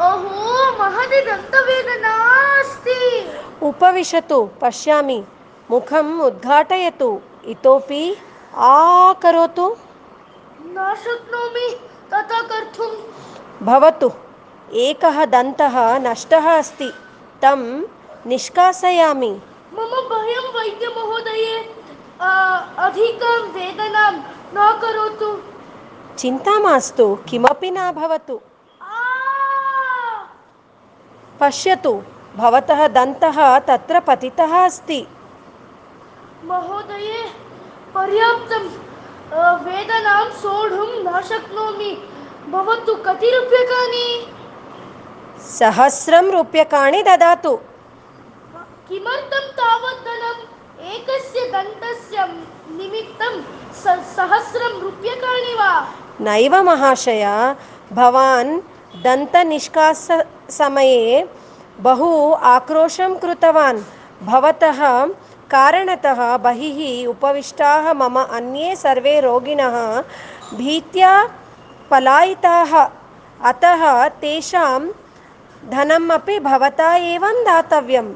अहो महती दन्तवेदना अस्ति उपविशतु पश्यामि। मुखम् उद्घाटयतु इतोपि आकरोतु। न शक्नोमि तथा कर्तुं भवतु एकः दन्तः नष्टः अस्ति तं निष्कासयामि। मम भयं वैद्यमहोदये अधिकां वेदनां न करोतु चिन्ता मास्तु किमपि न भवतु! पश्यतु भवतः दन्तः तत्र पतितः अस्ति। महोदये पर्याप्तं वेदनां सोढुं न शक्नोमि। भवतु कति रूप्यकाणि? सहस्रं रूप्यकाणि ददातु। किमर्थं तावत् धनम्? एकस्य दन्तस्य निमित्तं सहस्रं रूप्यकाणि वा? नैव महाशय भवान् दन्तनिष्काससमये बहु आक्रोशं कृतवान्। भवतः कारणतः बहिः उपविष्टाः मम अन्ये सर्वे रोगिणः भीत्या पलायिताः। अतः तेषां धनम् अपि भवता एव दातव्यम्।